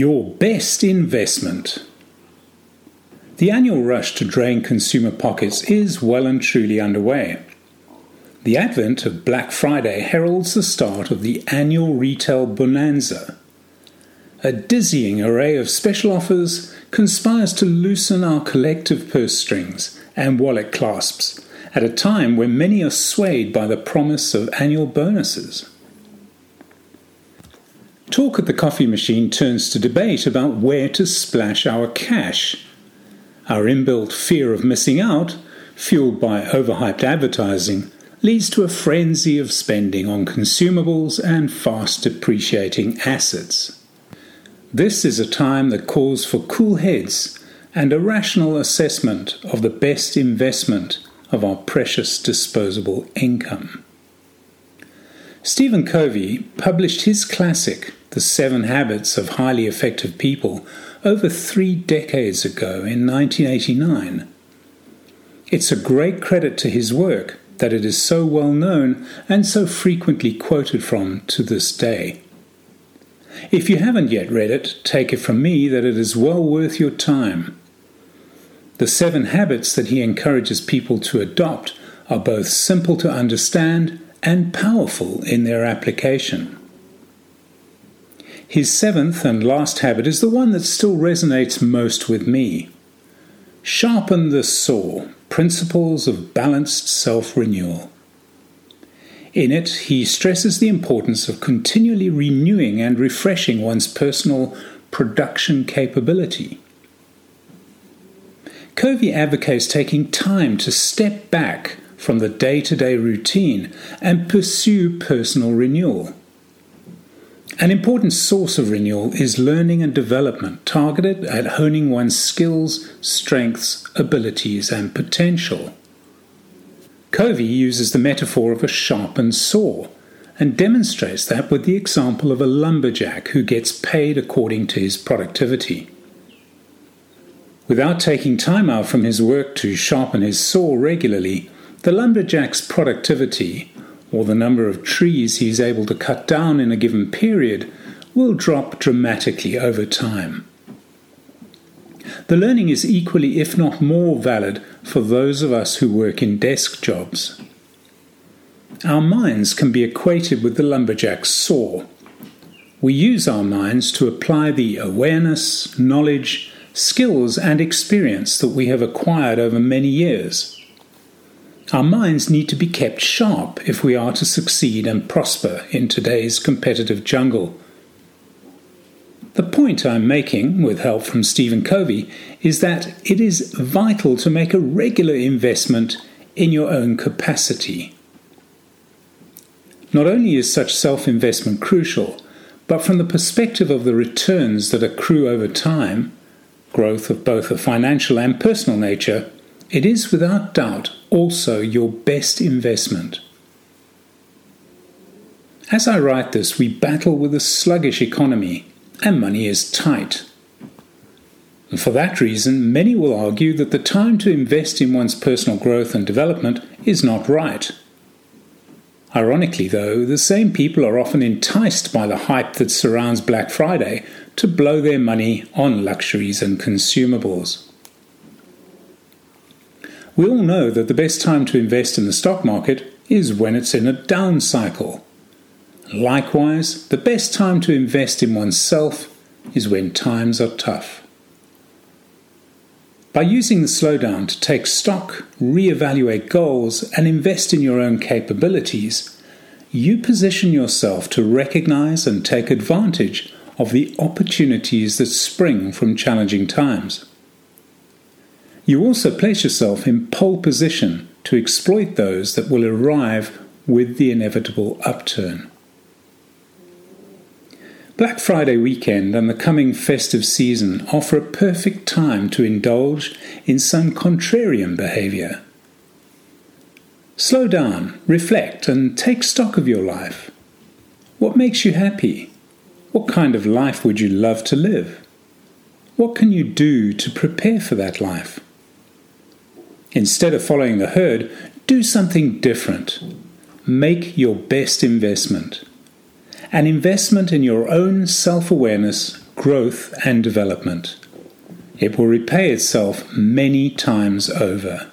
Your best investment. The annual rush to drain consumer pockets is well and truly underway. The advent of Black Friday heralds the start of the annual retail bonanza. A dizzying array of special offers conspires to loosen our collective purse strings and wallet clasps at a time when many are swayed by the promise of annual bonuses. Talk at the coffee machine turns to debate about where to splash our cash our inbuilt fear of missing out, fueled by overhyped advertising, leads to a frenzy of spending on consumables and fast depreciating assets. This is a time that calls for cool heads and a rational assessment of the best investment of our precious disposable income. Stephen Covey published his classic, The Seven Habits of Highly Effective People, over three decades ago in 1989. It's a great credit to his work that it is so well known and so frequently quoted from to this day. If you haven't yet read it, take it from me that it is well worth your time. The seven habits that he encourages people to adopt are both simple to understand and powerful in their application. His seventh and last habit is the one that still resonates most with me. Sharpen the saw Principles of Balanced Self Renewal. In it, he stresses the importance of continually renewing and refreshing one's personal production capability. Covey advocates taking time to step back from the day to day routine and pursue personal renewal. An important source of renewal is learning and development targeted at honing one's skills, strengths, abilities, and potential. Covey uses the metaphor of a sharpened saw and demonstrates that with the example of a lumberjack who gets paid according to his productivity. Without taking time out from his work to sharpen his saw regularly, the lumberjack's productivity or the number of trees he is able to cut down in a given period will drop dramatically over time. The learning is equally, if not more, valid for those of us who work in desk jobs. Our minds can be equated with the lumberjack's saw. We use our minds to apply the awareness, knowledge, skills, and experience that we have acquired over many years. Our minds need to be kept sharp if we are to succeed and prosper in today's competitive jungle. The point I'm making, with help from Stephen Covey, is that it is vital to make a regular investment in your own capacity. Not only is such self investment crucial, but from the perspective of the returns that accrue over time, growth of both a financial and personal nature, it is without doubt also your best investment. As I write this, we battle with a sluggish economy and money is tight. And for that reason, many will argue that the time to invest in one's personal growth and development is not right. Ironically, though, the same people are often enticed by the hype that surrounds Black Friday to blow their money on luxuries and consumables. We all know that the best time to invest in the stock market is when it's in a down cycle. Likewise, the best time to invest in oneself is when times are tough. By using the slowdown to take stock, re-evaluate goals, and invest in your own capabilities, you position yourself to recognize and take advantage of the opportunities that spring from challenging times. You also place yourself in pole position to exploit those that will arrive with the inevitable upturn. Black Friday weekend and the coming festive season offer a perfect time to indulge in some contrarian behavior. Slow down, reflect, and take stock of your life. What makes you happy? What kind of life would you love to live? What can you do to prepare for that life? Instead of following the herd, do something different. Make your best investment. An investment in your own self awareness, growth and development. It will repay itself many times over.